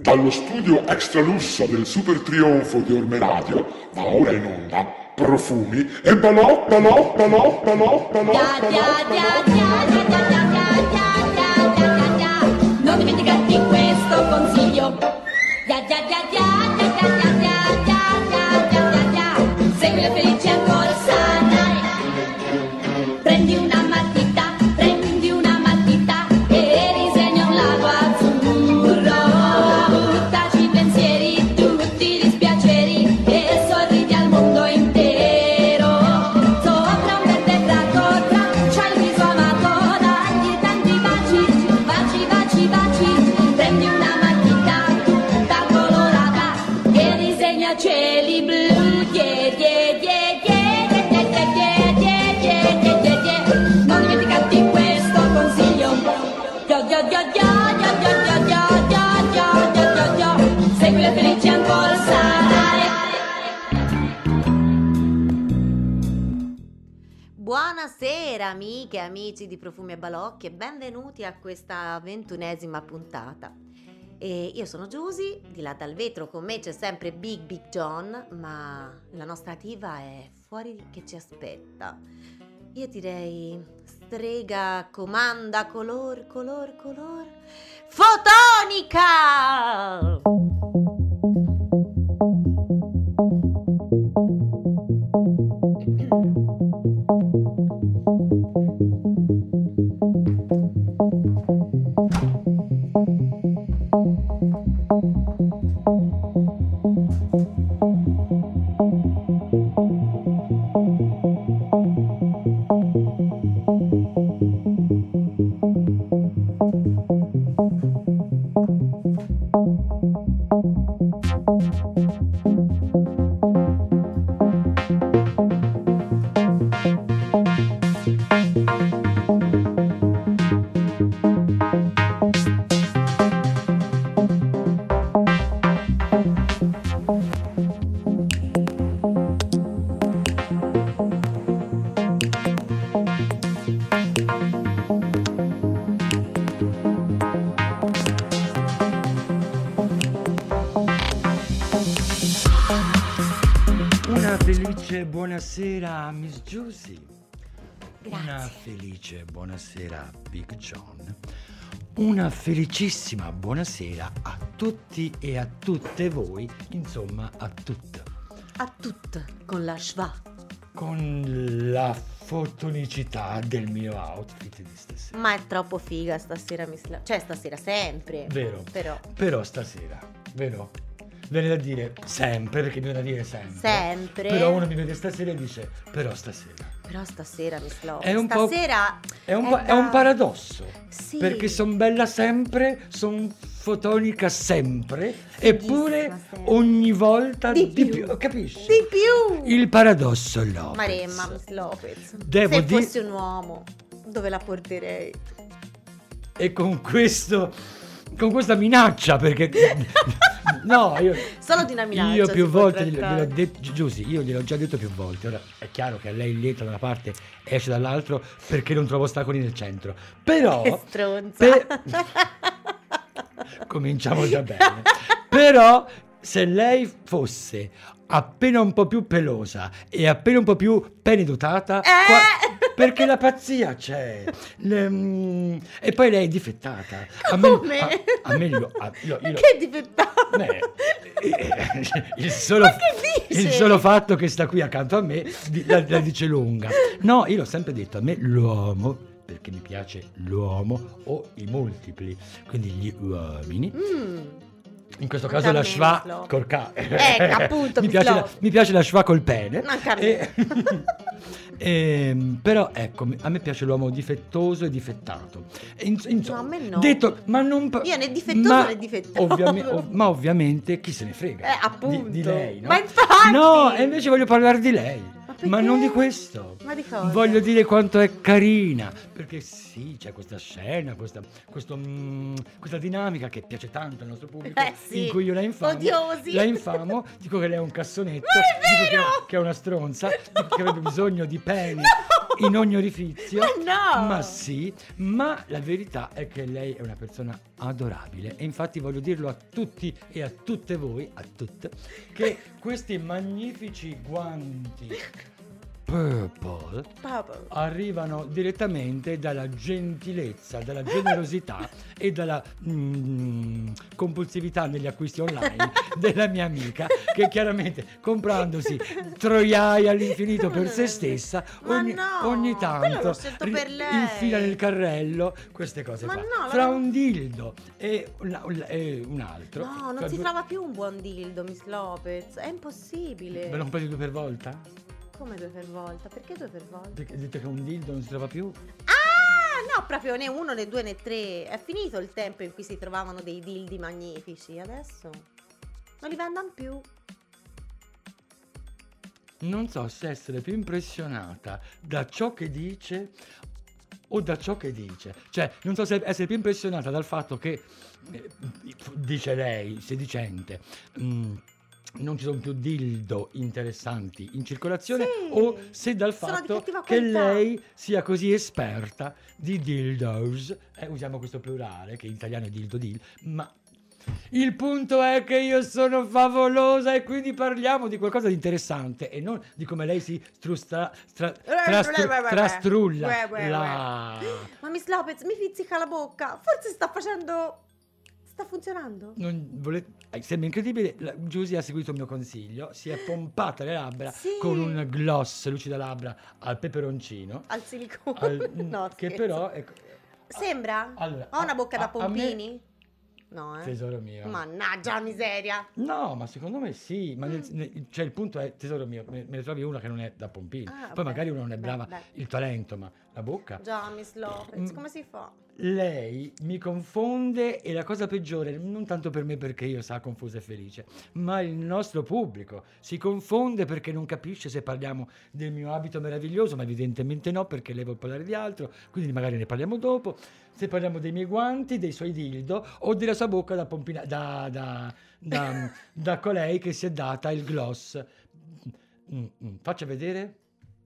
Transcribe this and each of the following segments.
Dallo studio extra lusso del super trionfo di Ormeradio va ora in onda profumi e balò, balò, balò, balò, balò, balò, Non dimenticarti questo consiglio. Ya, ya, ya. Buonasera amiche e amici di Profumi e Balocchi e benvenuti a questa ventunesima puntata. E io sono Giusy, di là dal vetro con me c'è sempre Big Big John, ma la nostra diva è fuori che ci aspetta. Io direi strega, comanda, color, color, color. Fotonica! Buonasera Big John. Una felicissima buonasera a tutti e a tutte voi, insomma a tutte. A tutto con la schwa. Con la fotonicità del mio outfit di stasera. Ma è troppo figa stasera, Miss La- Cioè, stasera sempre. Vero. Però. Però stasera, vero? Viene da dire sempre, perché viene da dire sempre. Sempre. Però uno mi vede stasera e dice, però stasera. Però stasera, Miss Love. È un stasera. È un, po- da- è un paradosso. Sì. Perché sono bella sempre, sono fotonica sempre, eppure ogni volta Di di, più. più. Capisci? Di più. Il paradosso Lopez. Maremma, Miss Lopez. Devo Se di- fossi un uomo, dove la porterei? E con questo, con questa minaccia, perché... no, io... Solo di una minaccia Io più volte gliel'ho detto, Giusy, io gliel'ho già detto più volte. Ora è chiaro che a lei il lieto da una parte esce dall'altro perché non trova ostacoli nel centro. Però... Che stronza. per- Cominciamo già bene. Però se lei fosse appena un po' più pelosa e appena un po' più penedotata, Eh! qua- perché la pazzia c'è. Le- e poi lei è difettata. A me, Come? a, a me io- a- io- io- Che difettato. Beh, eh, il, solo, il solo fatto che sta qui accanto a me la, la dice lunga. No, io l'ho sempre detto, a me l'uomo, perché mi piace l'uomo o i multipli, quindi gli uomini. Mm. In questo caso a la schwa col ca. Ecco, appunto, mi, piace la, mi piace la schwa col pene. Me. E- ehm, però ecco, a me piace l'uomo difettoso e difettato. E ins- insomma, No, a me no. Detto, ma non pa- Io né difettoso ma né difettoso. ovviame- ov- ma ovviamente chi se ne frega Eh, appunto. Di, di lei, no? Ma infatti! No, e invece voglio parlare di lei. Ma non di questo. Ma di cosa? Voglio dire quanto è carina. Perché sì, c'è questa scena, questa, questo, mm, questa dinamica che piace tanto al nostro pubblico. Eh, sì. In cui io la infamo. Odiosi. La infamo, dico che lei è un cassonetto. È dico che, che è una stronza. Dico che avrebbe bisogno di peni. in ogni orifizio. Ma no! Ma sì, ma la verità è che lei è una persona adorabile e infatti voglio dirlo a tutti e a tutte voi, a tutte, che questi magnifici guanti purple Purple. arrivano direttamente dalla gentilezza, dalla generosità e dalla mm, compulsività negli acquisti online della mia amica che chiaramente comprandosi troiai all'infinito per se stessa ogni, no, ogni tanto lei. infila nel carrello queste cose Ma qua. no, fra ma- un dildo e, un- e un altro No, non Cioè, si due- trova più un buon dildo, Miss Lopez. È impossibile. l'ho preso due per volta? Come due per volta? Perché due per volta? Perché dite che un dildo non si trova più? Ah, no, proprio né uno, né due, né tre. È finito il tempo in cui si trovavano dei dildi magnifici. Adesso non li vendono più. Non so se essere più impressionata da ciò che dice o da ciò che dice. Cioè, non so se essere più impressionata dal fatto che, eh, dice lei, sedicente, mm, non ci sono più dildo interessanti in circolazione Sì, o se dal fatto che lei sia così esperta di dildos, eh, usiamo questo plurale che in italiano è dildo dil, ma il punto è che io sono favolosa e quindi parliamo di qualcosa di interessante e non di come lei si strustra, stra- trastru- trastrulla la... Ma Miss Lopez mi pizzica la bocca. Forse sta facendo. Sta funzionando. Vole- eh, Sembra incredibile, la Giusy ha seguito il mio consiglio, si è pompata le labbra Sì. con un gloss lucida labbra al peperoncino, Al silicone. al- no, che scherzo. però... ecco, Sembra? allora, Ho una a- bocca da a- a me- pompini? No, eh. Tesoro mio. Mannaggia la miseria. No, ma secondo me sì, ma Mm. nel- nel- cioè il punto è, tesoro mio, me, me ne trovi una che non è da pompini. Ah, Poi beh, magari uno non è beh, brava beh. il talento, ma la bocca. Già, Miss Lopez, Mm. come si fa? Lei mi confonde e la cosa peggiore, non tanto per me perché io sa confusa e felice, ma il nostro pubblico si confonde perché non capisce se parliamo del mio abito meraviglioso, ma evidentemente no perché lei vuole parlare di altro, quindi magari ne parliamo dopo. Se parliamo dei miei guanti, dei suoi dildo o della sua bocca da, pompina, da, da, da, da colei che si è data il gloss. Mm, mm, Faccia vedere.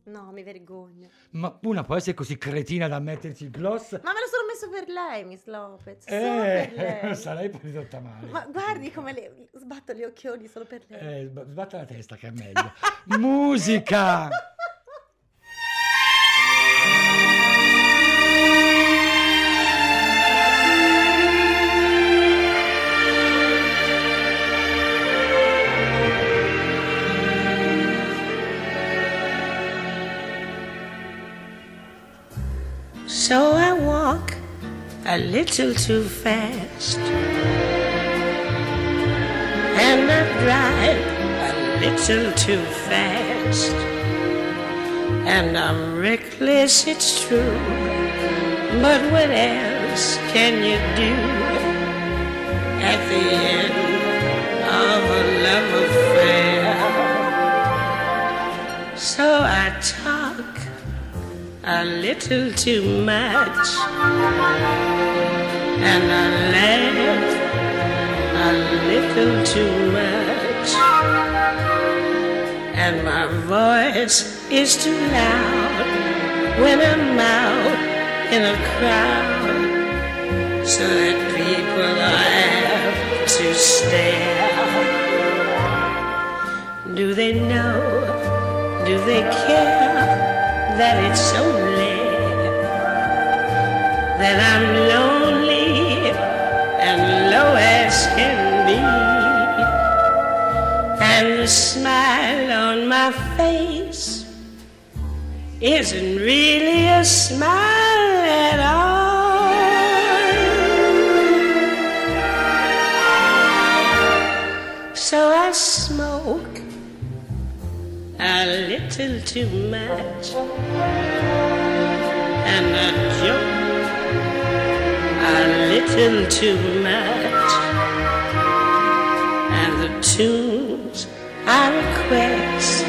No, mi vergogno. Ma una può essere così cretina da mettersi il gloss? Ma me lo sono messo per lei, Miss Lopez. Solo Eh, per lei. sarei ridotta male. Ma guardi come le sbatto gli occhioni solo per lei. Eh, sb- sbatta la testa che è meglio. Musica! little too fast. And I drive a little too fast. And I'm reckless, it's true. But what else can you do at the end of a love affair? So I talk a little too much. And I laugh a little too much. And my voice is too loud when I'm out in a crowd. So that people have to stare. Do they know? Do they care that it's only that I'm lonely can be? And the smile on my face isn't really a smile at all. So I smoke a little too much and I joke a little too much tunes I request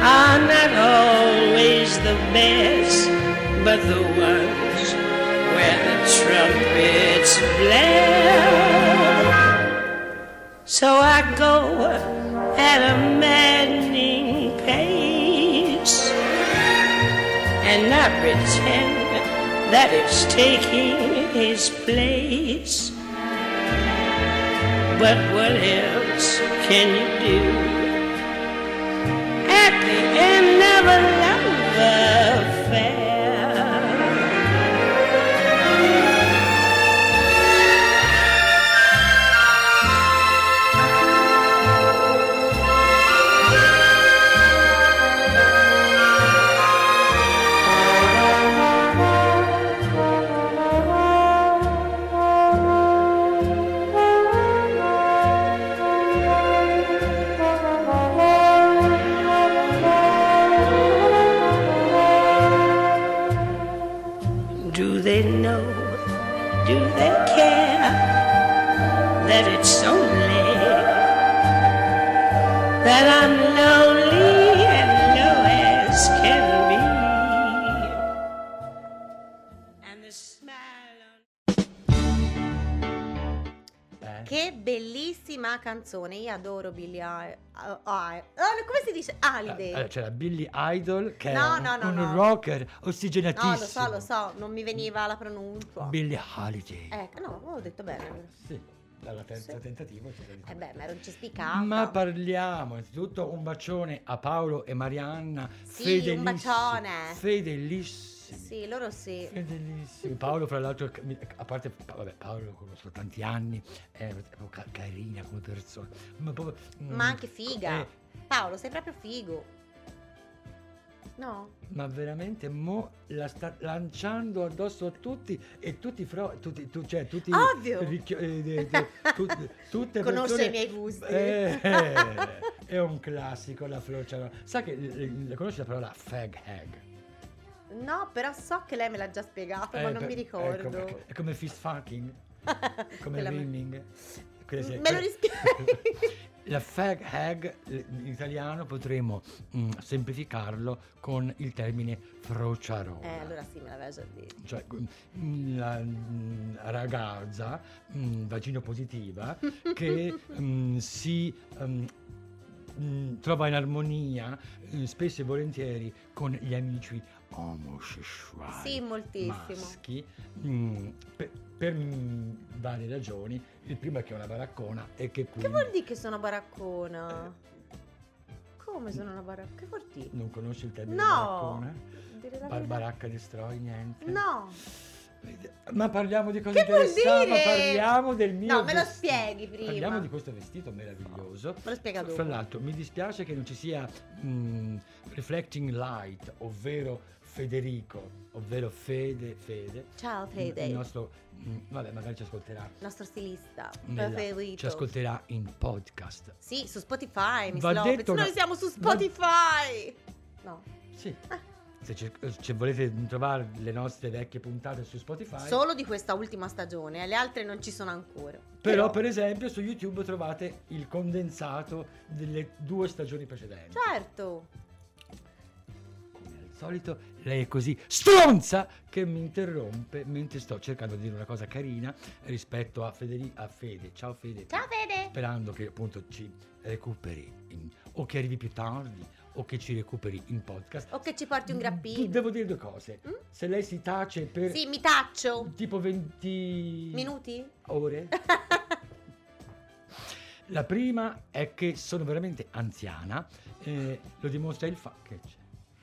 are not always the best but the ones where the trumpets blare so I go at a maddening pace and not pretend that it's taking his place. But what else can you do? At the end of a love Che bellissima canzone, io adoro Billie Eilish. come si dice? Holiday. Allora, c'era Billy Idol che No, è un, no, no, un rocker ossigenatissimo. no, lo so, lo so, non mi veniva la pronuncia. Billie Holiday. Ecco, no, ho detto bene. Sì, dalla terza Sì. tentativo. ci Eh beh, ma ero incespicata. Ma parliamo innanzitutto un bacione a Paolo e Marianna. Sì, fedelissimi, un bacione. Fedelissimi. Sì, loro sì. Fedelissimi. Paolo, fra l'altro, a parte, vabbè, Paolo lo conosco tanti anni, è proprio ca- carina come persona. Ma, proprio, mm, Ma anche figa. eh, Paolo, sei proprio figo. No? ma veramente mo la sta lanciando addosso a tutti e tutti fra tutti tu, cioè tutti Ovvio. ricchio- eh, eh, eh, tut- tutte Conosce persone- i miei gusti. Eh, è un classico la Flociano sa che eh, conosci la parola fag hag No, però so che lei me l'ha già spiegato, ma Eh, non per- mi ricordo. è come, è come fist fucking come me- rimming se- Me lo rispieghi? La fag hag in italiano potremmo mm, semplificarlo con il termine frociarone. Eh, allora sì, me l'aveva già detto. cioè mm, la mm, ragazza mm, vagino positiva che mm, si mm, trova in armonia spesso e volentieri con gli amici omosessuali Sì, moltissimo. maschi mm, per, per, mm, varie ragioni il primo è che è una baraccona e che Che quindi vuol dire che sono baraccona? Come sono una baracca? Che vuol dire? non conosci il termine No! baraccona? Dire la Bar- verità. baracca destroy niente No! Ma parliamo di cose Che interessanti, ma parliamo del mio No, me lo vestito. spieghi prima. Parliamo di questo vestito meraviglioso. Me lo spiega dopo. Fra l'altro, mi dispiace che non ci sia mm, Reflecting Light, ovvero Federico, ovvero Fede, Fede. Ciao Il Fede, nostro, mm, vabbè, magari ci ascolterà. nostro stilista nella- preferito. ci ascolterà in podcast. Sì, su Spotify, Miss Va detto Noi una- siamo su va- Spotify. No, Sì. Ah. Se, ci- se volete trovare le nostre vecchie puntate su Spotify. solo di questa ultima stagione, le altre non ci sono ancora. Però, per esempio, su YouTube trovate il condensato delle due stagioni precedenti. Certo. Solito, lei è così stronza che mi interrompe mentre sto cercando di dire una cosa carina rispetto a, Federi- a Fede. Ciao Fede. Ciao Fede. Sperando che appunto ci recuperi in- o che arrivi più tardi o che ci recuperi in podcast. O che ci porti un grappino. Devo dire due cose. Mm? Se lei si tace per Sì, mi taccio. tipo 20 Minuti? ore. La prima è che sono veramente anziana, eh, lo dimostra il fatto che c'è?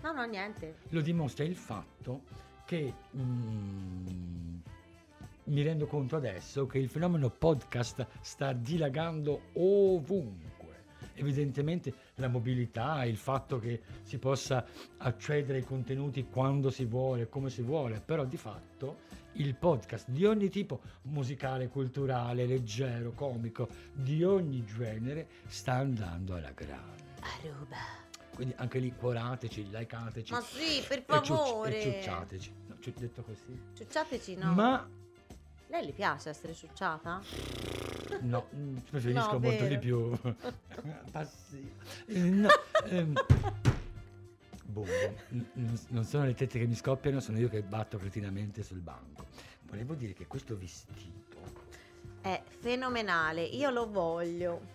No, no, niente. lo dimostra il fatto che mm, mi rendo conto adesso che il fenomeno podcast sta dilagando ovunque. Evidentemente la mobilità, il fatto che si possa accedere ai contenuti quando si vuole, come si vuole, però di fatto il podcast di ogni tipo, musicale, culturale, leggero, comico, di ogni genere, sta andando alla grande. Aruba. Quindi anche lì cuorateci, likeateci. Ma sì, per e favore. E ciucciateci. No, ci detto così. Ciucciateci, no. Ma Lei le piace essere ciucciata? no, mm, preferisco No, molto di più. Passi. Eh, No, ehm, n- non sono le tette che mi scoppiano, sono io che batto cretinamente sul banco. Volevo dire che questo vestito. È fenomenale, io lo voglio.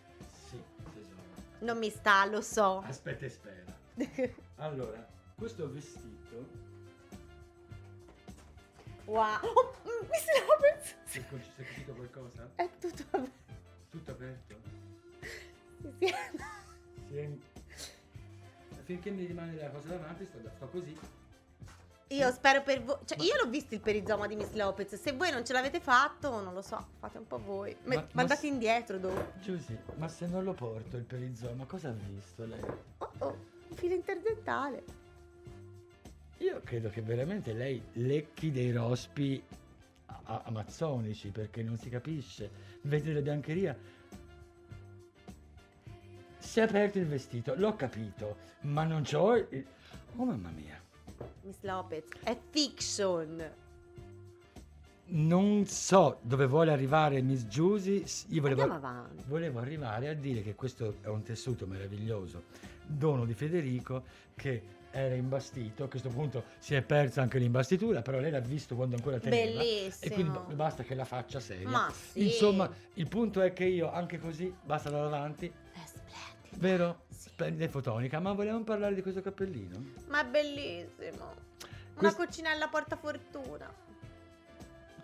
Non mi sta, lo so. Aspetta e spera. Allora, questo vestito Wow. Oh, mm, mi stavo pensando. Si si è capito qualcosa? È tutto aperto. Tutto aperto? Sì, Finché mi rimane la cosa davanti sto, sto così. Io spero per voi. Cioè, io l'ho visto il perizoma di Miss Lopez. Se voi non ce l'avete fatto, non lo so, fate un po' voi. Ma- ma mandate s- indietro dopo. Giusy, ma se non lo porto il perizoma, cosa ha visto lei? Oh, oh, un filo interdentale. Io credo che veramente lei lecchi dei rospi a- amazzonici perché non si capisce. Vede la biancheria. Si è aperto il vestito, l'ho capito, ma non c'ho il... Oh mamma mia. Miss Lopez, è fiction. Non so dove vuole arrivare Miss Giusy. Io volevo, Andiamo avanti. volevo arrivare a dire che questo è un tessuto meraviglioso, dono di Federico, che era imbastito. A questo punto si è persa anche l'imbastitura, però lei l'ha visto quando ancora teneva. Bellissimo. E quindi ba- basta che la faccia seria. Ma sì. Insomma, il punto è che io anche così, basta da davanti. Vero? Sì. Splendida e fotonica. Ma volevamo parlare di questo cappellino? Ma è bellissimo. Una Quest- coccinella portafortuna.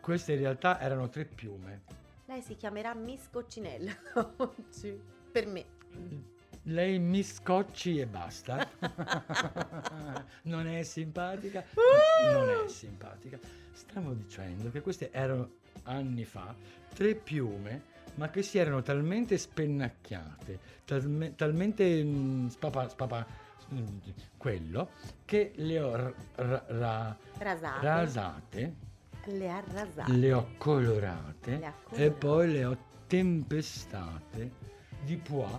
Queste in realtà erano tre piume. Lei si chiamerà Miss Coccinella oggi. Per me. Lei mi scocci e basta. non è simpatica. Non è simpatica. Stavo dicendo che queste erano anni fa tre piume, ma che si erano talmente spennacchiate, talme- talmente mm, spapa, spapa- mm, quello, che le ho r- ra- Rasate. rasate, Le ha rasate. le ho colorate Le e poi le ho tempestate di pois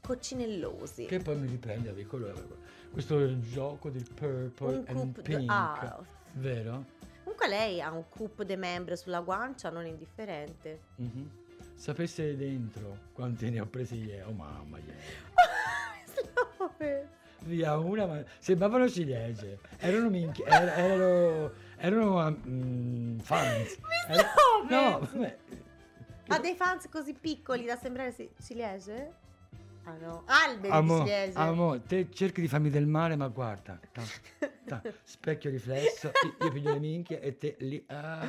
Coccinellosi. che poi mi riprende a ricolore. Questo gioco del purple Un and pink, ah. vero? Comunque lei ha un coupe de membre sulla guancia non indifferente. Mhm. Sapesse dentro quanti ne ho presi ieri. Oh mamma ieri. Via una, ma sembravano ciliegie. Erano minchie, er- erano, erano mm, fans. Mi Era-. No, vabbè. Ha dei fans così piccoli da sembrare si- ciliegie? Ah no, alberi Amo, di ciliegie. amo, te cerchi di farmi del male, ma guarda, ta, ta, specchio riflesso, io, io piglio le minchie e te lì, ah,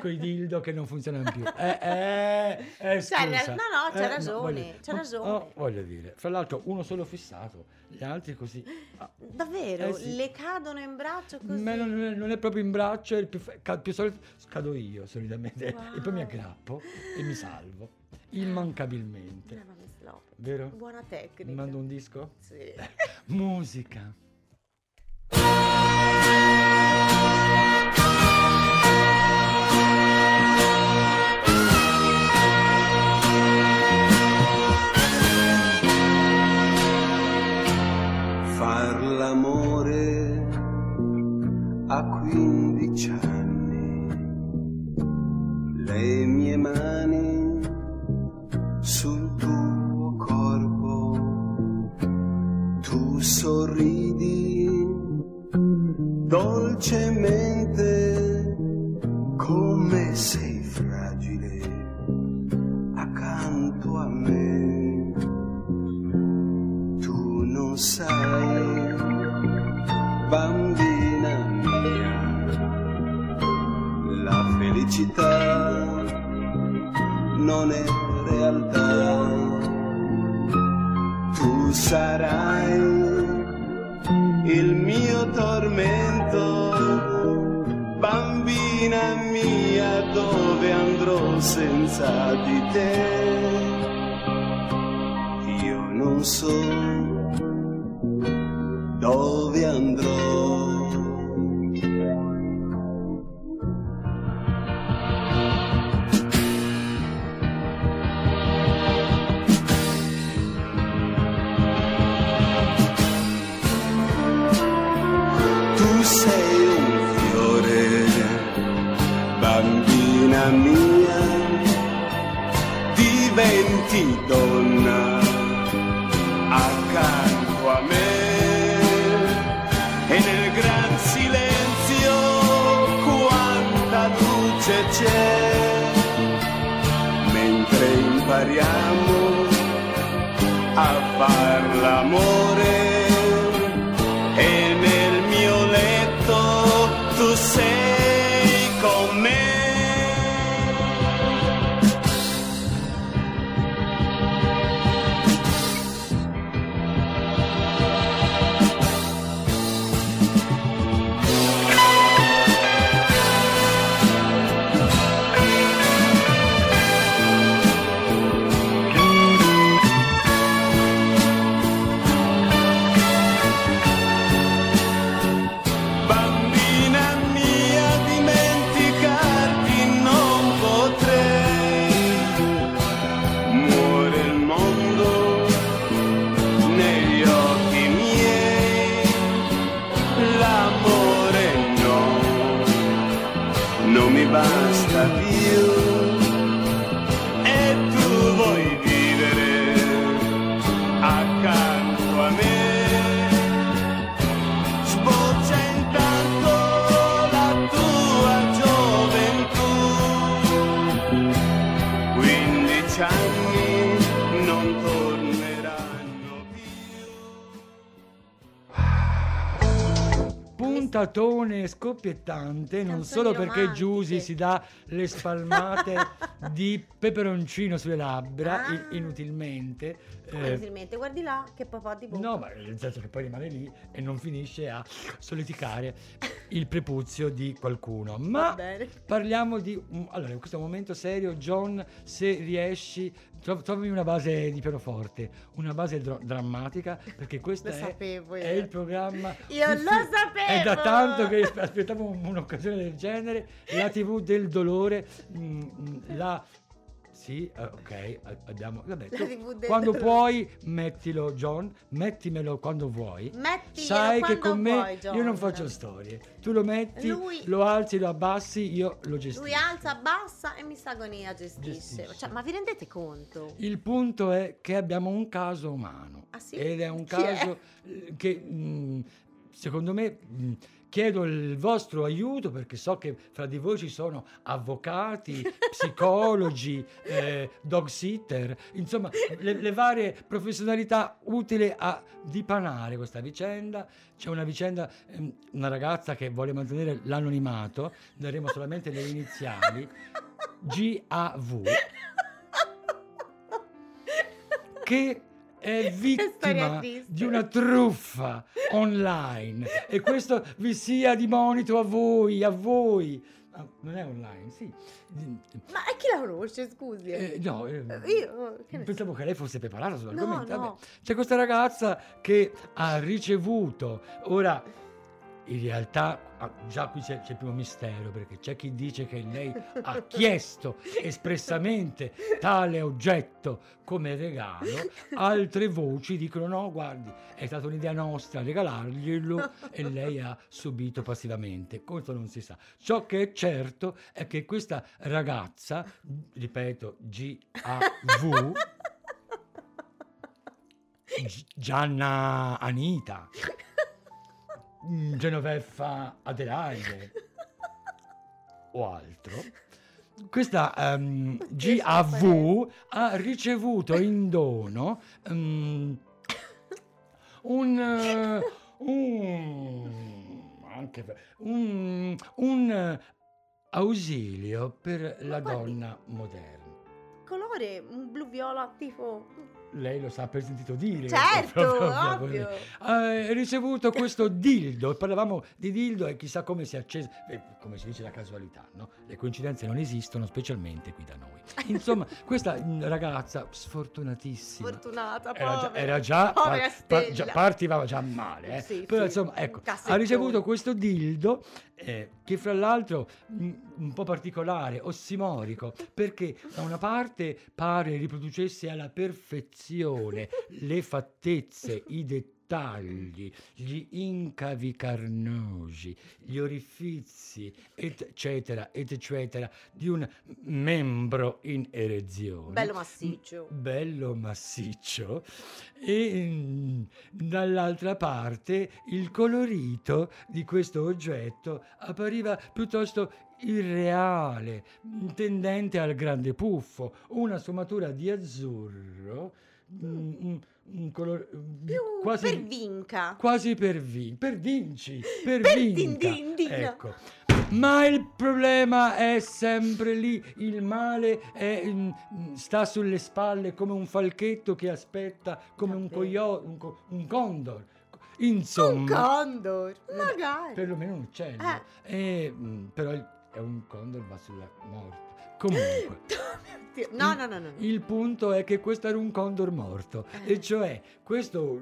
coi dildo che non funzionano più. Eh, eh, eh, scusa. no, no, c'ha Eh, ragione, voglio- c'ha ma- ragione. oh, voglio dire, fra l'altro uno solo fissato, gli altri così. ah, Davvero? Eh sì. Le cadono in braccio così? Ma non, è- non è proprio in braccio, è il più, più solito, cado io solitamente Wow. e poi mi aggrappo e mi salvo, immancabilmente, Lopez. vero? Buona tecnica. Mi mando un disco? Sì. Musica. Far l'amore a 15 anni, le mie mani sorridi dolcemente come sei fragile accanto a me tu non sai, bambina mia, la felicità non è realtà. Tu sarai il mio tormento, bambina mia, dove andrò senza di te? io non so dove andrò. Mia, diventi donna scoppiettante, non solo perché. Giusy si dà le spalmate di peperoncino sulle labbra Ah. inutilmente. Come eh, inutilmente, guardi là che papà di bocca. No, ma nel senso che poi rimane lì e non finisce a soliticare il prepuzio di qualcuno. Ma parliamo di... un- Allora, in questo momento serio, John, se riesci, tro- trovami una base di pianoforte, una base dro- drammatica, perché questo è, è io. il programma... Io lo sapevo! È da tanto che aspe- aspettavo un- un'occasione del genere, la TV del dolore, mm, mm, la... Sì, eh, ok, a- abbiamo... Vabbè, tu- quando puoi, mettilo, John, mettimelo quando vuoi. Mettilo Sai che con me vuoi, io non faccio storie. Tu lo metti, Lui- lo alzi, lo abbassi, io lo gestisco. Lui alza, abbassa e Miss Agonia gestisce. Gestisce. Cioè, ma vi rendete conto? Il punto è che abbiamo un caso umano. Ah, sì? Ed è un Chi è? caso eh, che mh, secondo me mh, chiedo il vostro aiuto perché so che fra di voi ci sono avvocati, psicologi, eh, dog sitter, insomma le, le varie professionalità utili a dipanare questa vicenda. C'è una vicenda, ehm, una ragazza che vuole mantenere l'anonimato, daremo solamente le iniziali, GAV che è vittima di una truffa online e questo vi sia di monito a voi, a voi. Ah, non è online, sì. Ma chi la conosce, scusi? Eh, no, eh, Io? Che pensavo che lei fosse preparata sull'argomento. No, no. C'è questa ragazza che ha ricevuto, ora in realtà ah, già qui c'è, c'è il primo mistero perché c'è chi dice che lei ha chiesto espressamente tale oggetto come regalo, altre voci dicono no, guardi, è stata un'idea nostra regalarglielo e lei ha subito passivamente. Questo non si sa. Ciò che è certo è che questa ragazza, ripeto, G-A-V, Gi- Gianna Anita, Genoveffa Adelaide o altro. Questa ehm, GAV ha ricevuto in dono ehm, un, eh, un, anche un, un ausilio per la guardi. donna moderna. Colore, un blu viola tipo... Lei lo sa per sentito dire. Certo, proprio ovvio. così. Ha ricevuto questo dildo, parlavamo di dildo e chissà come si è acceso, eh, come si dice la casualità, no? Le coincidenze non esistono, specialmente qui da noi. Insomma, questa mm, ragazza sfortunatissima. Fortunata, Era già, era già, par- par- già partiva già male, eh. Sì, però sì, insomma, ecco, ha ricevuto questo dildo eh, che fra l'altro mh, un po' particolare, ossimorico, perché da una parte pare riproducesse alla perfezione le fattezze, i dettagli, gli incavi carnosi, gli orifizi, eccetera, eccetera, di un membro in erezione. Bello massiccio. Bello massiccio e mm, dall'altra parte il colorito di questo oggetto appariva piuttosto irreale, tendente al grande puffo, una sfumatura di azzurro, mm, un, un colore mm, Più quasi per vinca. quasi per vin- per vinci, per, Per vinca. din din din. Ecco. Ma il problema è sempre lì, il male è, mm, sta sulle spalle come un falchetto che aspetta, come un, coio- un, co- un condor. Un Insomma, condor. Magari. perlomeno un uccello. Eh. E, mm, però è un condor, va sulla morte. Comunque. Dio, No, no, no, no. Il punto è che questo era un condor morto, Eh. e cioè questo,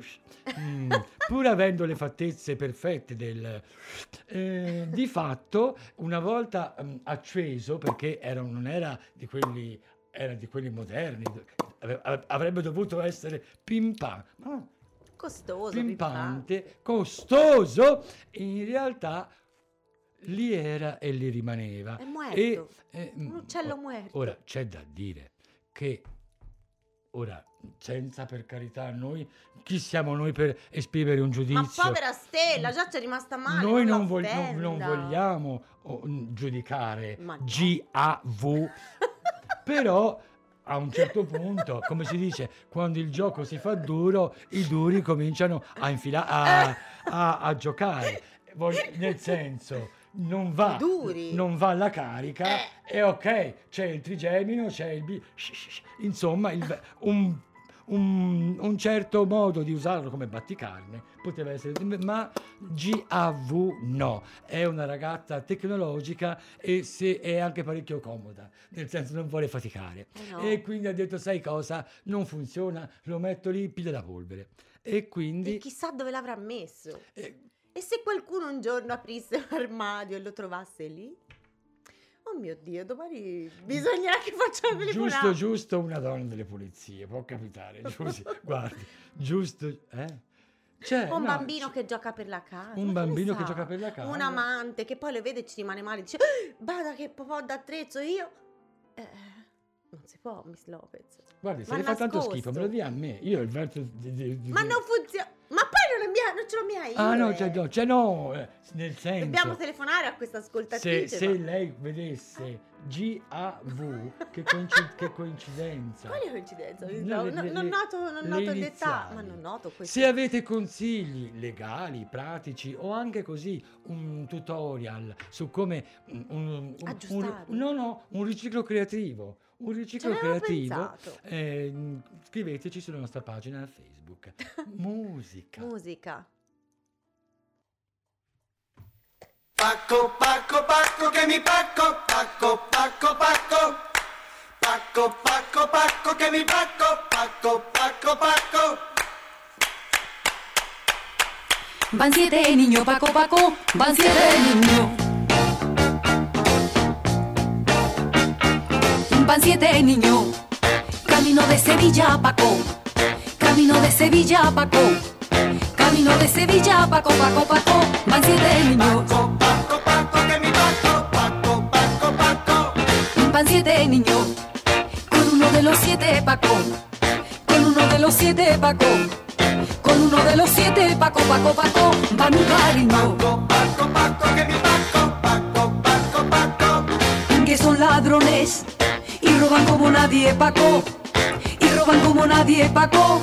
mm, pur avendo le fattezze perfette del... eh, di fatto, una volta mm, acceso, perché era, non era di quelli, era di quelli moderni, avrebbe dovuto essere pimpa, ma Costoso. pimpante, costoso, in realtà lì era e lì rimaneva. È muerto. E, eh, Un mm, uccello o- muerto. Ora c'è da dire che ora senza per carità noi chi siamo noi per esprimere un giudizio? Ma povera Stella, già c'è rimasta male. Noi non, vog- non- non vogliamo oh, giudicare no. GAV, però a un certo punto, come si dice, quando il gioco si fa duro, i duri cominciano a infilare, a, a- a giocare. Voglio- nel senso, non va, non va la carica e ok, c'è il trigemino, c'è il... bi- insomma, il un, un- un certo modo di usarlo come batticarne poteva essere, ma GAV no, è una ragazza tecnologica e se è anche parecchio comoda, nel senso non vuole faticare. Eh no. E quindi ha detto, sai cosa, non funziona, lo metto lì, piglia la polvere. E quindi... E chissà dove l'avrà messo. eh, E se qualcuno un giorno aprisse l'armadio e lo trovasse lì? Oh mio Dio, domani bisognerà che faccia la Giusto, giusto una donna delle pulizie, può capitare, giusto, guardi, giusto, eh? C'è, Un no, bambino c'è- che gioca per la casa. Un bambino che gioca per la casa. Un amante che poi lo vede e ci rimane male. Dice, "Ah, bada che po' d'attrezzo io. Eh, non si può, Miss Lopez. Guardi, se le fa tanto schifo, me lo dia a me, io il verso di... di- di- Ma non funziona. Ma non, è mia, non ce l'ho mia io. Ah no, eh. c'è no, c'è no, eh, nel senso... Dobbiamo telefonare a questa ascoltatrice. se, se ma- lei vedesse GAV, che, coinci- che coincidenza. Quale coincidenza? No, le- no, le- non noto, non noto dettaglio. Ma non noto questo. Se avete consigli legali, pratici o anche così un tutorial su come un, un- un- Aggiustarli. no, no, un riciclo creativo, un riciclo creativo, eh, scriveteci sulla nostra pagina Facebook. Musica. Musica. Pacco, pacco, pacco che mi pacco, pacco, pacco, pacco. Pacco, pacco, pacco che mi pacco, pacco, pacco, pacco. Van siete niño, Paco, Paco, van siete niño. Van siete niño, camino de Sevilla, Paco, camino de Sevilla, Paco, camino de Sevilla, Paco, Paco, Paco, van siete niños. Pacco, pacco, pacco che mi pacco, pacco, pacco, pacco. Van siete niños, con uno de los siete Paco, con uno de los siete Paco, con uno de los siete Paco, Paco, Paco, van un cariño, Pacco, pacco, pacco che mi pacco, pacco, pacco, pacco. que son ladrones y roban como nadie Paco, y roban como nadie Paco,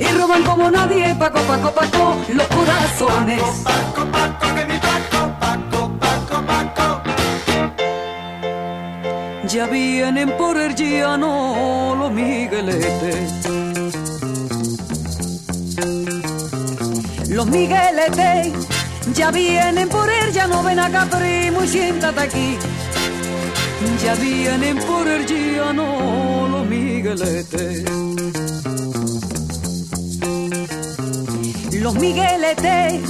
y roban como nadie Paco, Paco, Paco, los corazones. Pacco, pacco che mi pacco, pacco, pacco, pacco. Ya vienen por el llano los migueletes. Los migueletes ya vienen por el llano, ven acá primo y siéntate aquí. Ya vienen por el llano los migueletes. Los migueletes,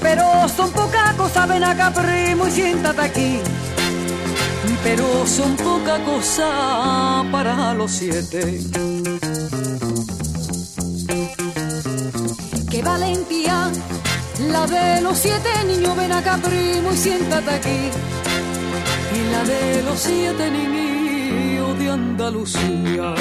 pero son poca cosa, ven acá primo y siéntate aquí pero son poca cosa para los siete. Qué valentía la de los siete niños, ven acá primo y siéntate aquí. La de los siete niños de Andalucía.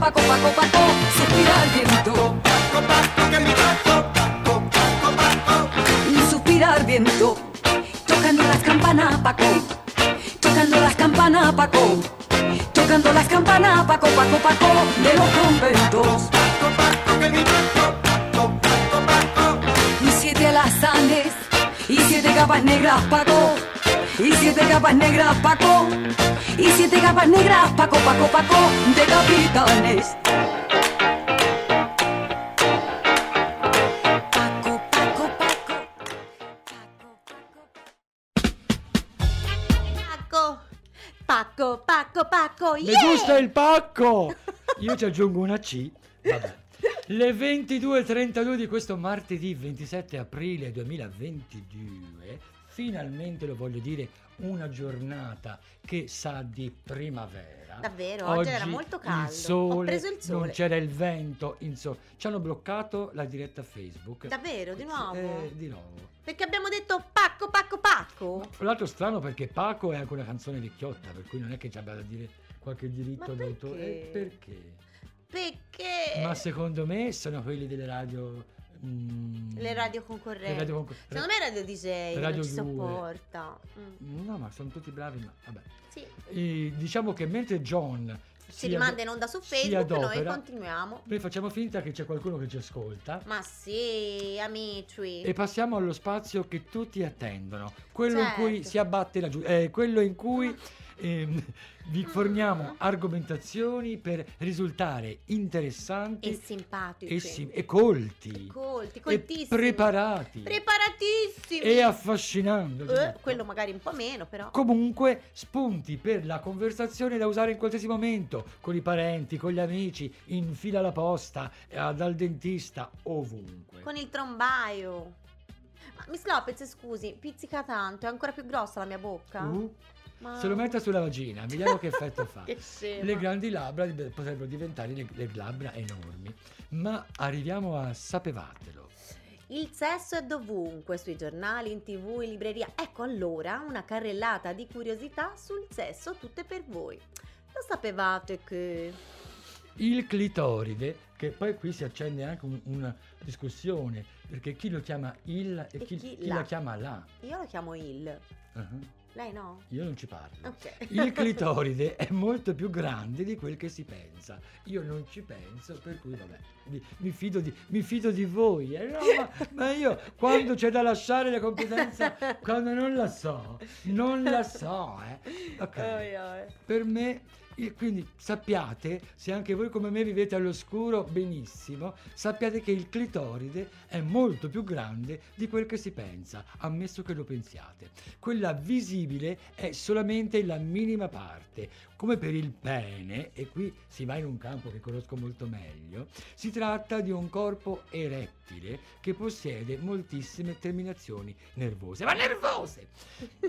Paco, Paco, Paco, suspira el viento, Pacco, pacco che mi pacco, pacco, pacco, pacco. suspira el viento, tocando las campanas Paco, tocando las campanas Paco, tocando las campanas Paco, Paco, Paco, de los conventos, Pacco, pacco che mi pacco, pacco, pacco, pacco. y siete alazanes, y siete capas negras Paco, Y siete capas negras Paco, y siete capas negras Paco, Paco, Paco, de capitanes. Pacco, pacco, pacco, Paco, Paco, Mi gusta il pacco! Io ci aggiungo una C. Vabbè. Le 22.32 di questo martedì 27 aprile 2022 finalmente lo voglio dire, una giornata che sa di primavera. Davvero? Oggi era molto caldo. Il sole, Ho preso il sole. non c'era il vento, insomma, ci hanno bloccato la diretta Facebook. Davvero, di nuovo? Eh, di nuovo. Perché abbiamo detto pacco, pacco, pacco? Tra l'altro strano perché Paco è anche una canzone vecchiotta, per cui non è che ci abbia da dire qualche diritto d'autore. perché? Eh, perché? Perché? Ma secondo me sono quelli delle radio. Mm, Le radio concorrenti. le radio concor- Secondo me Radio DJ Radio non ci 2. sopporta. Mm. No, ma sono tutti bravi, ma vabbè. Sì. E diciamo che mentre John Si rimanda in onda su si Facebook, noi continuiamo. Noi facciamo finta che c'è qualcuno che ci ascolta. Ma sì, amici. E passiamo allo spazio che tutti attendono, quello in cui Certo. si abbatte la giu- eh, quello in cui ehm, vi forniamo argomentazioni per risultare interessanti E simpatici. e, sim- e colti Colti, e preparati Preparatissimi. e affascinanti. Eh, quello magari un po' meno, però. Comunque, spunti per la conversazione da usare in qualsiasi momento, con i parenti, con gli amici, in fila alla posta, eh, dal dentista, ovunque. Con il trombaio. Ma Miss Lopez, scusi, pizzica tanto, è ancora più grossa la mia bocca? Uh, Ma- Se lo metta sulla vagina, vediamo che effetto fa. Che. Le grandi labbra potrebbero diventare le, le labbra enormi. Ma arriviamo a sapevatelo. Il sesso è dovunque, sui giornali, in tv, in libreria. Ecco allora una carrellata di curiosità sul sesso tutte per voi. Lo sapevate che... Il clitoride, che poi qui si accende anche un- una discussione, perché chi lo chiama il e, E chi, chi chi la chiama la. Io lo chiamo il. Uh-huh. Lei no? Io non ci parlo. Ok. Il clitoride è molto più grande di quel che si pensa. Io non ci penso, per cui vabbè, mi, mi fido, di, mi fido di voi. eh. No, ma, ma io quando c'è da lasciare la competenza, quando non la so, non la so. Eh. Ok. Oi, oi. Per me, il- quindi sappiate, se anche voi come me vivete all'oscuro, benissimo, sappiate che il clitoride è molto più grande di quel che si pensa, ammesso che lo pensiate. Quella visibile è solamente la minima parte. Come per il pene, e qui si va in un campo che conosco molto meglio, si tratta di un corpo erettile che possiede moltissime terminazioni nervose, ma nervose!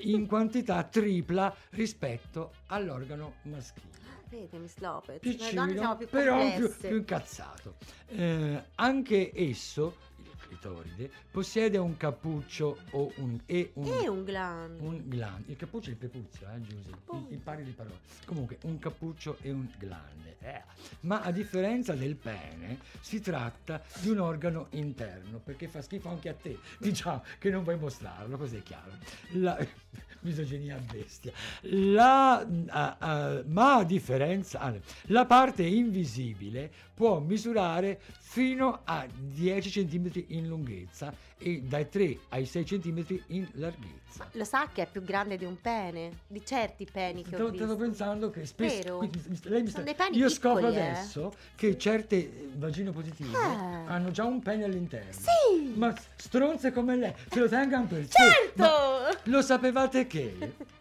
In quantità tripla rispetto all'organo maschile. Vede, Miss Lopez, Piccino, noi donne più però più, più incazzato. Eh, anche esso, il clitoride, possiede un cappuccio o un, e un, E un glande. un glande. Il cappuccio è il prepuzio, eh? Appunto. Impari le parole. Comunque, un cappuccio e un glande. Eh. Ma a differenza del pene, si tratta di un organo interno, perché fa schifo anche a te. Diciamo che non vuoi mostrarlo, così è chiaro. La, misoginia a bestia. La, ah, ah, ma a differenza, ah, la parte invisibile può misurare fino a 10 cm in lunghezza e dai 3 ai 6 cm in larghezza. Lo sa che è più grande di un pene? Di certi peni che ho Stavo, visto. stavo pensando che spesso lei mi sta- io scopro piccoli, eh. adesso che certe eh, vagine positive Eh. hanno già un pene all'interno. Sì! Ma stronze come lei, se lo tengano per. Certo! Ma lo sapevate che?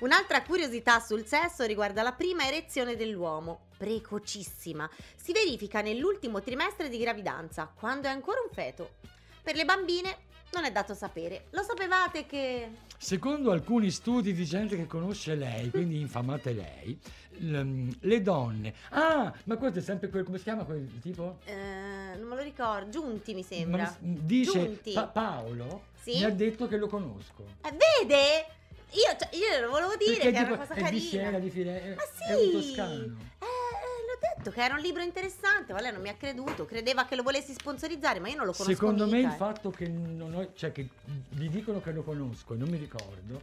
Un'altra curiosità sul sesso riguarda la prima erezione dell'uomo, precocissima. Si verifica nell'ultimo trimestre di gravidanza, quando è ancora un feto. Per le bambine non è dato sapere. Lo sapevate che... Secondo alcuni studi di gente che conosce lei, quindi infamate lei, le donne... Ah, ma questo è sempre quel... come si chiama quel tipo? eh, non me lo ricordo, Giunti mi Ma sembra. mi- dice Giunti. Pa- Paolo Sì? mi ha detto che lo conosco. Eh, vede? Io, cioè, io lo volevo dire Perché che era tipo- una cosa carina. di Siena, di Firenze, Ma sì! è un toscano. Eh, detto che era un libro interessante, ma lei non mi ha creduto, credeva che lo volessi sponsorizzare, ma io non lo conosco Secondo me mica, il eh. fatto che non ho, cioè che vi dicono che lo conosco e non mi ricordo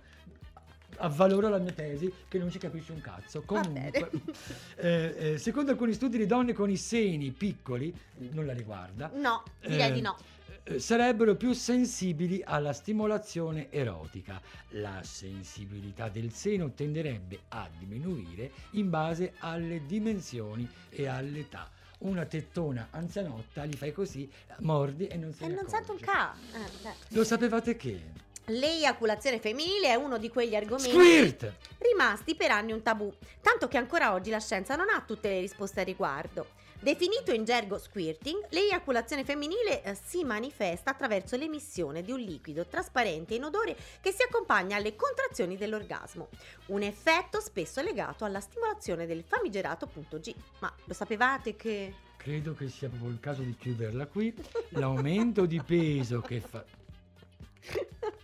avvalora la mia tesi che non ci capisce un cazzo. Comunque, eh, eh, secondo alcuni studi le donne con i seni piccoli, non la riguarda, No, direi eh, di no. eh, sarebbero più sensibili alla stimolazione erotica. La sensibilità del seno tenderebbe a diminuire in base alle dimensioni e all'età. Una tettona anzianotta gli fai così, mordi e non se E ne non accorge. sento un ca. Eh, beh. Lo sapevate che? L'eiaculazione femminile è uno di quegli argomenti Squirt! rimasti per anni un tabù, tanto che ancora oggi la scienza non ha tutte le risposte al riguardo. Definito in gergo squirting, l'eiaculazione femminile eh, si manifesta attraverso l'emissione di un liquido trasparente e inodore che si accompagna alle contrazioni dell'orgasmo, un effetto spesso legato alla stimolazione del famigerato punto G. Ma lo sapevate che... Credo che sia proprio il caso di chiuderla qui. L'aumento di peso che fa...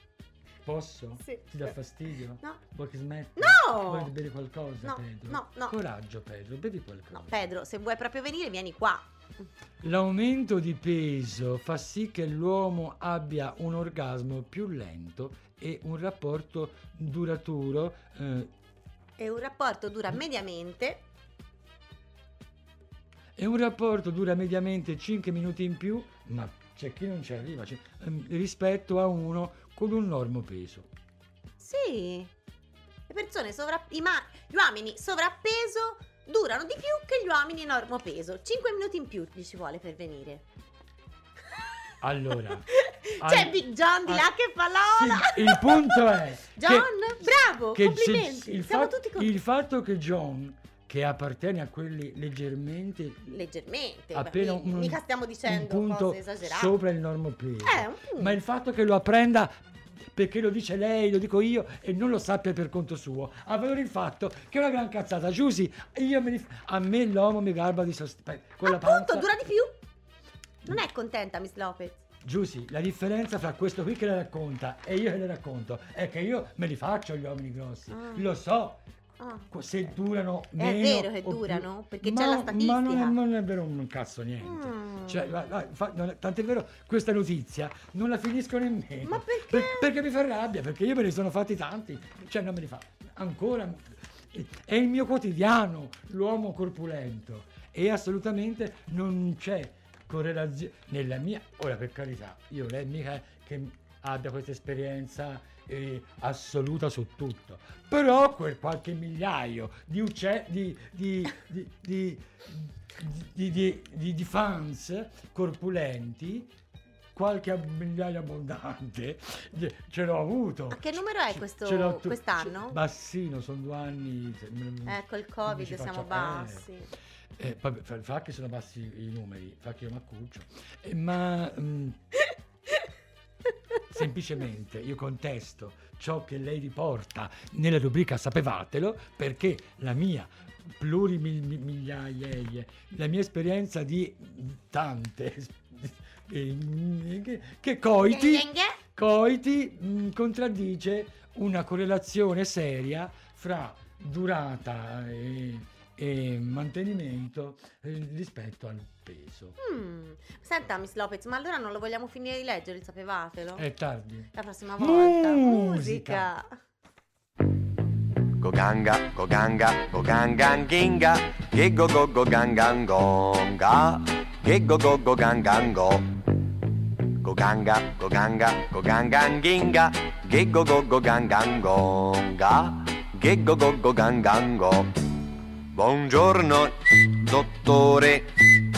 Posso? Sì. Ti dà fastidio? No. Vuoi che smetta? No! Vuoi bere qualcosa, No, Pedro? no, no. Coraggio, Pedro, bevi qualcosa. No, Pedro, se vuoi proprio venire, vieni qua. L'aumento di peso fa sì che l'uomo abbia un orgasmo più lento e un rapporto duraturo. eh, E un rapporto dura mediamente e un rapporto dura mediamente 5 minuti in più, ma c'è chi non ci arriva, cioè, ehm, rispetto a uno con un normo peso. Sì. Le persone sovra... i ma- Gli uomini sovrappeso durano di più che gli uomini normopeso. 5 minuti in più gli ci vuole per venire. Allora, C'è al- Big John di al- là che fa l'ola. Sì, il punto è John, che- bravo, che se- complimenti. il, Siamo fa- tutti contenti. il fatto che John, che appartiene a quelli leggermente Leggermente. appena un, mica stiamo un dicendo punto cose esagerate. sopra il normo peso. Eh, un punto. Ma il fatto che lo apprenda perché lo dice lei, lo dico io e non lo sappia per conto suo, ha valore il fatto che è una gran cazzata. Giusy, io me li- a me l'uomo mi garba di sostenere Appunto, dura di più. Non è contenta, Miss Lopez? Giusy, la differenza fra questo qui che le racconta e io che le racconto è che io me li faccio gli uomini grossi. Ah. Lo so. Ah. Se durano È meno vero che durano? Perché Ma- c'è la Ma non statistica. è, non è vero un cazzo niente. Mm. Cioè, va- va- fa- non è- tant'è vero, questa notizia non la finisco nemmeno. Ma perché? Per- perché mi fa rabbia, perché io me ne sono fatti tanti. Cioè, non me li fa. Ancora. È il mio quotidiano, l'uomo corpulento. E assolutamente non c'è correlazione nella mia. Ora, per carità, io lei mica che abbia questa esperienza eh, assoluta su tutto. Però quel qualche migliaio di uccelli, di, di, di, di, fans corpulenti, qualche migliaio abbondante, eh, ce l'ho avuto. A che numero è questo- tu- quest'anno? Bassino, sono due anni. Ecco, il non Covid siamo eh, bassi. eh, vabbè, fa, fa che sono bassi i numeri, fa che io mi accuccio. Eh, ma mm, semplicemente io contesto ciò che lei riporta nella rubrica Sapevatelo perché la mia plurimigliaia, la mia esperienza di tante che, coiti, coiti mh, contraddice una correlazione seria fra durata e, e mantenimento eh, rispetto al peso. Mm. Senta, Miss Lopez, ma allora non lo vogliamo finire di leggere, sapevatelo? È tardi. La prossima volta. Musica. Goganga, goganga, gogangan ginga, che go go go gangan gonga, che go go go gangan go. Goganga, goganga, gogangan ginga, che go go go gangan gonga, che go go go gangan go. Buongiorno, dottore,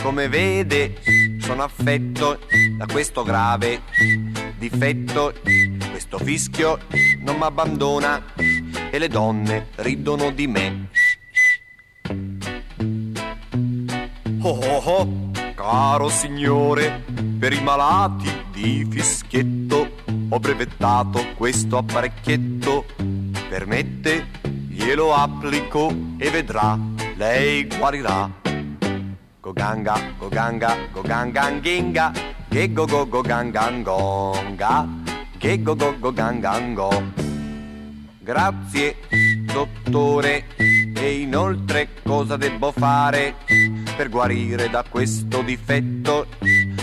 come vede sono affetto da questo grave difetto. Questo fischio non mi abbandona e le donne ridono di me. Oh oh oh, caro signore, per i malati di fischietto ho brevettato questo apparecchietto. Permette, glielo applico e vedrà, lei guarirà. Goganga, goganga, gogangan ginga, che go go go gangan gonga, che go go go gangan go. Grazie, dottore. E inoltre cosa devo fare per guarire da questo difetto?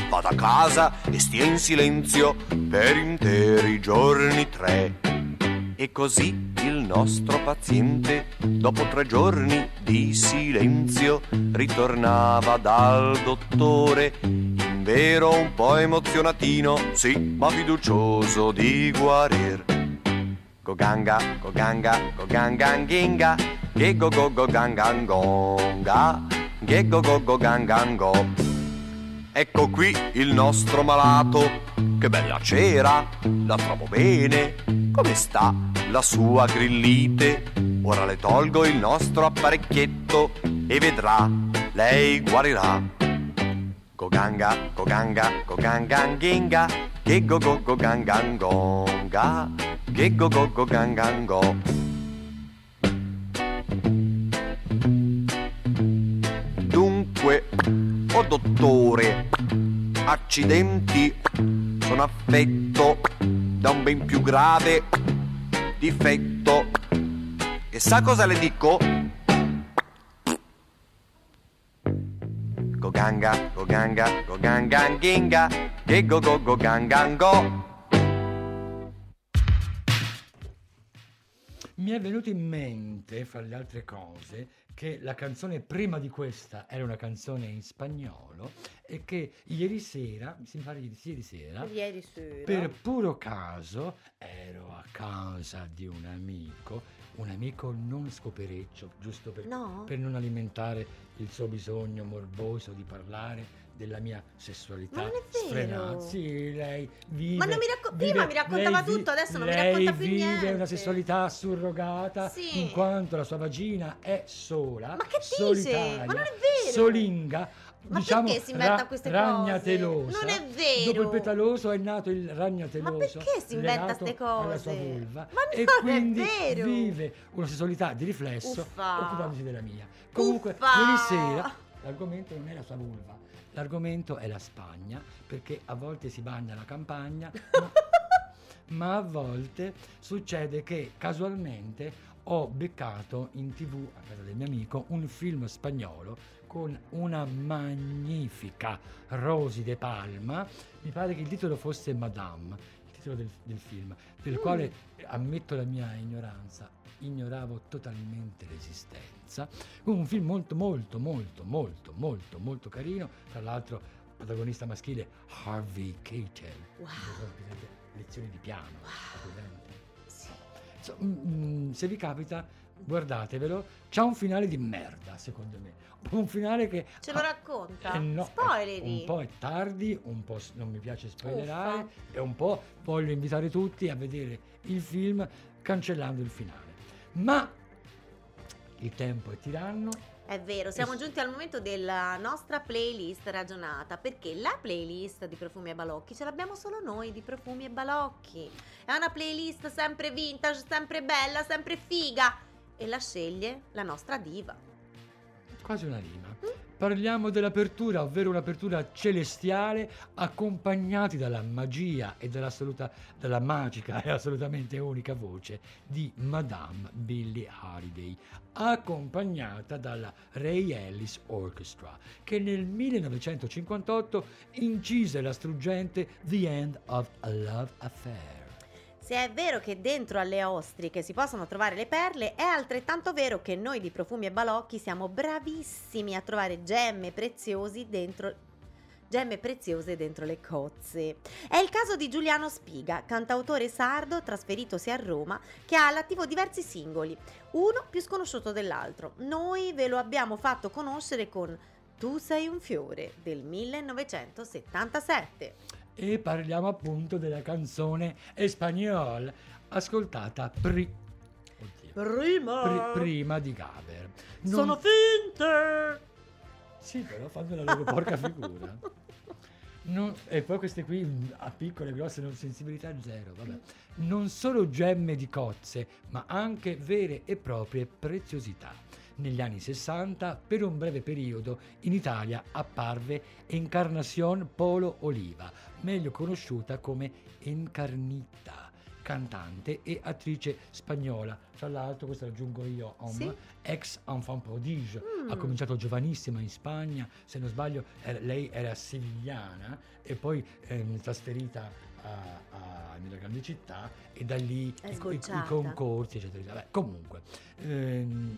Vado a casa e stia in silenzio per interi giorni tre. E così il nostro paziente, dopo tre giorni di silenzio, ritornava dal dottore. In vero un po' emozionatino, sì, ma fiducioso di guarir. Goganga, goganga, gogangan ginga, che go go go gangan gonga, che go go go gangan go. Ecco qui il nostro malato, che bella cera, la trovo bene, come sta? La sua grillite. Ora le tolgo il nostro apparecchietto e vedrà, lei guarirà. Goganga, goganga, goganganginga, che go go go gangangonga, che go go go gangango. Dunque, oh dottore, accidenti, sono affetto da un ben più grave difetto. E sa cosa le dico? Goganga, goganga, goganganginga, che go go go gangango. Mi è venuto in mente, fra le altre cose, che la canzone prima di questa era una canzone in spagnolo e che ieri sera, mi sembra ieri, sera, Ieri sera. per puro caso ero a casa di un amico, un amico non scopereccio, giusto per, No? per non alimentare il suo bisogno morboso di parlare della mia sessualità Ma non è vero. sfrenata. Sì, lei vive. Ma non mi racco- vive- prima mi raccontava lei vi- tutto, adesso non mi lei racconta più vive niente. una sessualità surrogata Sì. in quanto la sua vagina è sola, Ma che dice? solitaria, Ma non è vero. solinga. Ma diciamo perché si inventa ra- queste ragnatelosa. cose? Non è vero. Dopo il petaloso è nato il ragnateloso. Ma perché si inventa legato ste Alla sua cose? vulva. Ma e non è quindi vero. vive una sessualità di riflesso Uffa. occupandosi della mia. Comunque, Uffa. ieri sera l'argomento non è la sua vulva. L'argomento è la Spagna, perché a volte si bagna la campagna, ma, ma a volte succede che casualmente ho beccato in tv a casa del mio amico un film spagnolo con una magnifica Rosy De Palma. Mi pare che il titolo fosse Madame, il titolo del, del film, del quale ammetto la mia ignoranza, ignoravo totalmente l'esistenza. Un film molto molto molto molto molto molto carino, tra l'altro protagonista maschile Harvey Keitel. Wow. Lezioni di piano, presente? So- mm, mm, se vi capita, guardatevelo. C'ha un finale di merda, secondo me. Un finale che. Ce lo racconta? eh no, Spoileri. Un po' è tardi, un po' non mi piace spoilerare, Uffa. e un po' voglio invitare tutti a vedere il film cancellando il finale. Ma il tempo è tiranno. È vero, siamo giunti al momento della nostra playlist ragionata, perché la playlist di Profumi e Balocchi ce l'abbiamo solo noi di Profumi e Balocchi. È una playlist sempre vintage, sempre bella, sempre figa e la sceglie la nostra diva. Quasi una rima. Parliamo dell'apertura, ovvero un'apertura celestiale, accompagnati dalla magia e dalla magica e assolutamente unica voce di Madame Billie Holiday, accompagnata dalla Ray Ellis Orchestra, che nel 1958 incise la struggente The End of a Love Affair. Se è vero che dentro alle ostriche si possono trovare le perle, è altrettanto vero che noi di Profumi e Balocchi siamo bravissimi a trovare gemme preziosi dentro gemme preziose dentro le cozze. È il caso di Giuliano Spiga, cantautore sardo trasferitosi a Roma, che ha all'attivo diversi singoli, uno più sconosciuto dell'altro. Noi ve lo abbiamo fatto conoscere con Tu sei un fiore del 1977. E parliamo appunto della canzone Espagnol, ascoltata pri- oddio, Prima pri- prima di Gaber. Non- sono finte! Sì, però fanno la loro porca figura. Non- e poi queste qui mh, a piccole, grosse, non sensibilità zero, vabbè. Non solo gemme di cozze, ma anche vere e proprie preziosità. Negli anni 60, per un breve periodo, in Italia apparve Encarnación Polo Oliva, meglio conosciuta come Encarnita, cantante e attrice spagnola. Tra l'altro, questo lo aggiungo io, om, Sì. ex enfant prodige, Mm. ha cominciato giovanissima in Spagna, se non sbaglio era- lei era sevigliana e poi ehm, trasferita a- a- nella grande città e da lì i, i- concorsi eccetera. Vabbè, comunque ehm,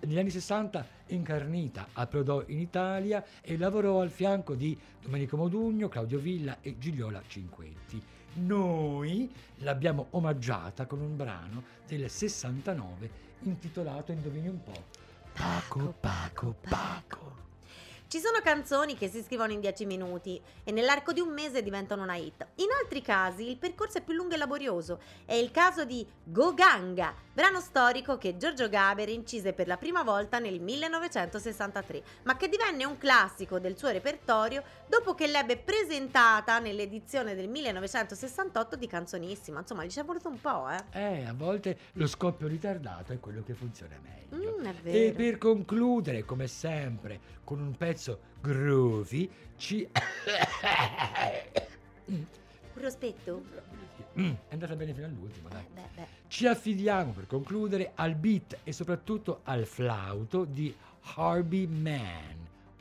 negli anni 60 Incarnita approdò in Italia e lavorò al fianco di Domenico Modugno, Claudio Villa e Gigliola Cinquetti. Noi l'abbiamo omaggiata con un brano del 69 intitolato, indovini un po', Paco, Paco, Paco. Ci sono canzoni che si scrivono in 10 minuti e nell'arco di un mese diventano una hit. In altri casi il percorso è più lungo e laborioso. È il caso di Goganga, brano storico che Giorgio Gaber incise per la prima volta nel 1963, ma che divenne un classico del suo repertorio dopo che l'ebbe presentata nell'edizione del 1968 di Canzonissima. Insomma, gli ci è voluto un po', eh. Eh, a volte lo scoppio ritardato è quello che funziona meglio. Mm, è E vero. per concludere, come sempre, con un pezzo groovy, ci... Un rospetto? Mm, è andata bene fino all'ultimo, dai. Eh, beh, beh. Ci affidiamo per concludere al beat e soprattutto al flauto di Harvey Mann.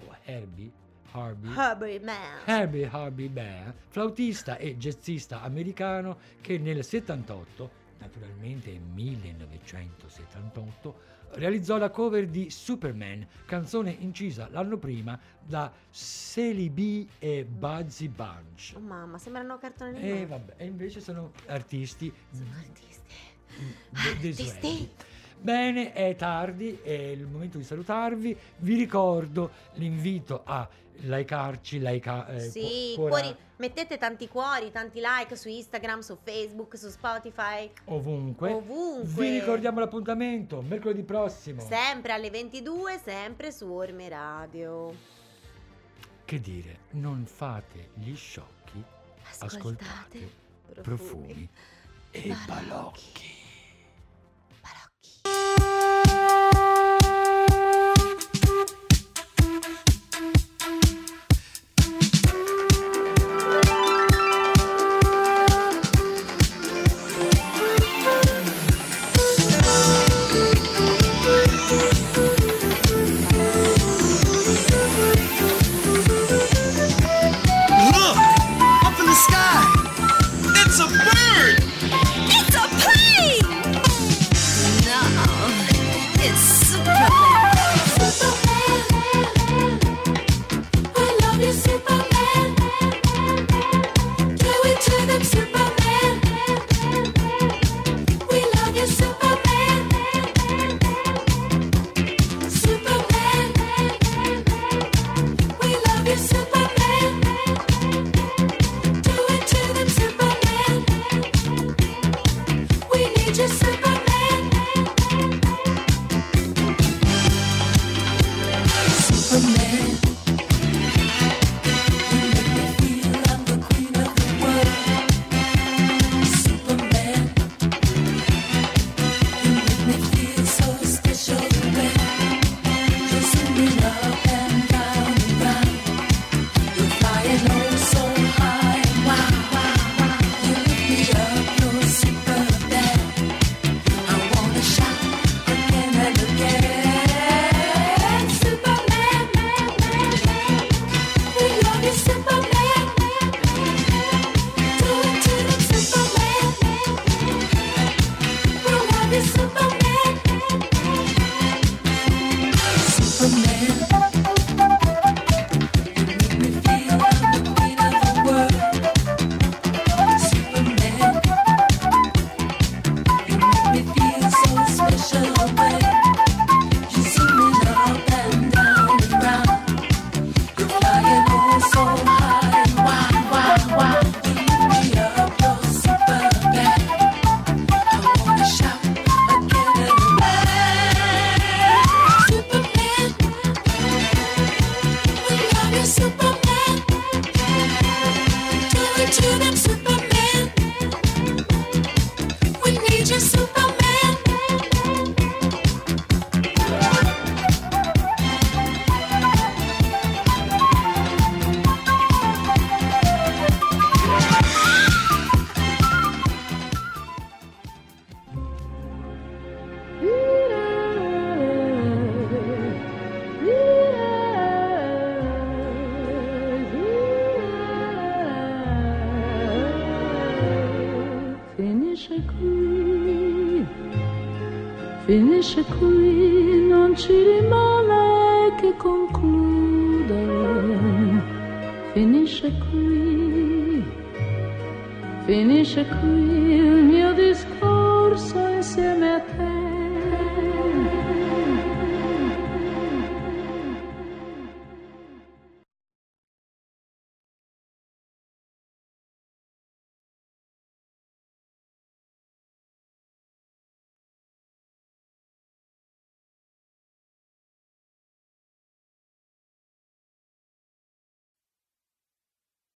O Herbie? Harvey? Herbie Man. Herbie Harvey Mann, flautista e jazzista americano che nel 78, naturalmente 1978, realizzò la cover di Superman, canzone incisa l'anno prima da Sally B e Bugsy Bunch. Oh mamma, sembrano cartoni E animati. vabbè, e invece sono artisti Sono artisti. de- desueti. Artisti. Bene, è tardi, è il momento di salutarvi. Vi ricordo l'invito a likearci, like, eh, Sì, cu- cuori, mettete tanti cuori, tanti like su Instagram, su Facebook, su Spotify, ovunque. ovunque. Vi ricordiamo l'appuntamento mercoledì prossimo. Sempre alle 22, sempre su Orme Radio. Che dire, non fate gli sciocchi, ascoltate, Ascoltate profumi e balocchi. Balocchi.